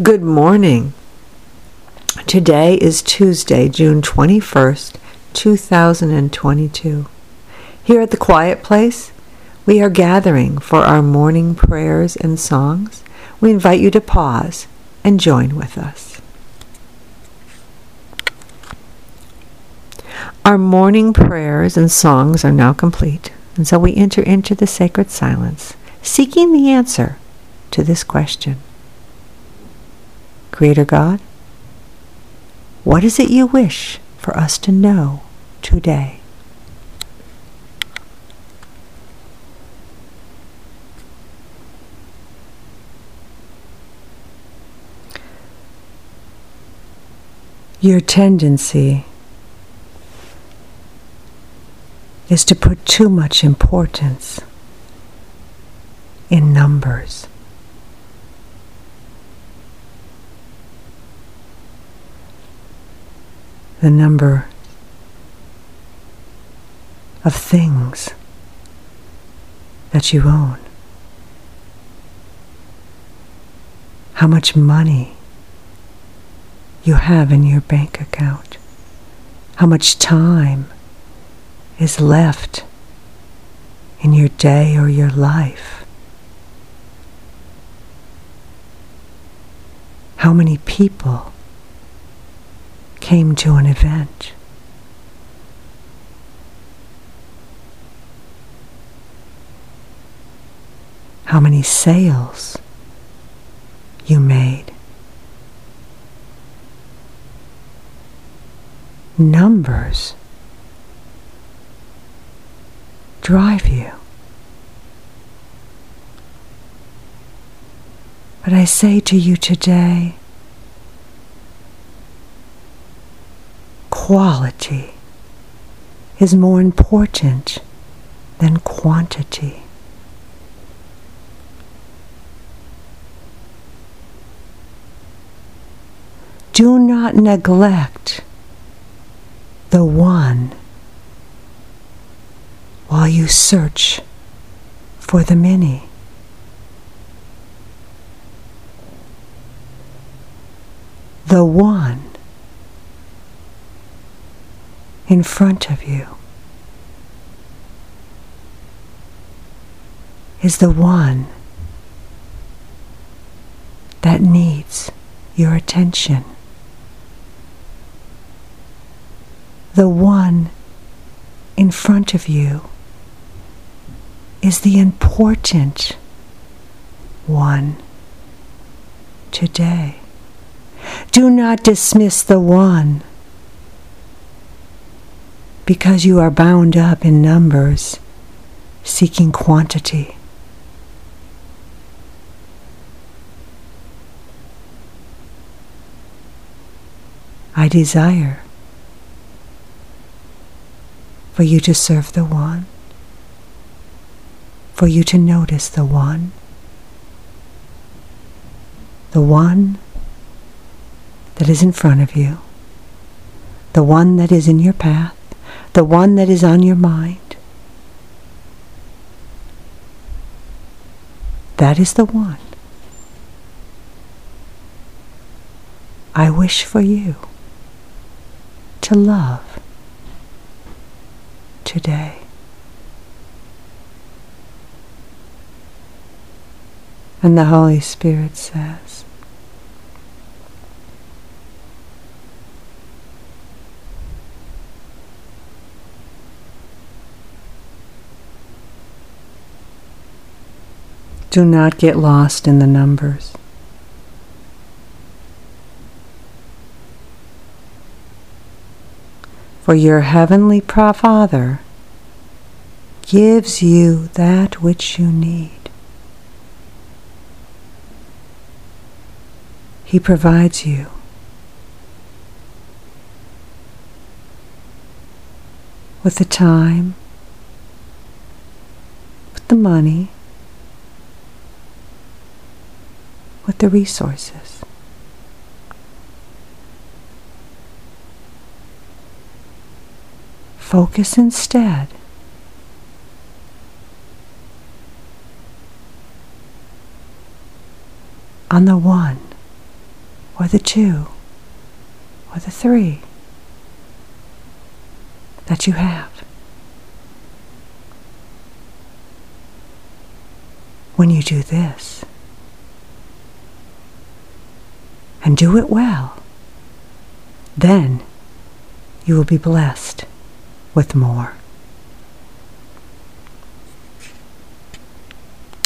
Good morning. Today is Tuesday, June 21st, 2022. Here at the Quiet Place, we are gathering for our morning prayers and songs. We invite you to pause and join with us. Our morning prayers and songs are now complete, and so we enter into the sacred silence, seeking the answer to this question. Creator God, what is it you wish for us to know today? Your tendency is to put too much importance in numbers. The number of things that you own, how much money you have in your bank account, how much time is left in your day or your life. How many people came to an event. How many sales you made. Numbers drive you. But I say to you today, quality is more important than quantity. Do not neglect the one while you search for the many. The one in front of you is the one that needs your attention. The one in front of you is the important one today. Do not dismiss the one because you are bound up in numbers, seeking quantity. I desire for you to serve the one, for you to notice the one, the one that is in front of you, the one that is in your path, the one that is on your mind. That is the one. I wish for you to love today. And the Holy Spirit says, Do not get lost in the numbers. For your heavenly Father gives you that which you need. He provides you. With the time, with the money, with the resources. Focus instead on the one or the two or the three that you have. When you do this, and do it well, then you will be blessed with more.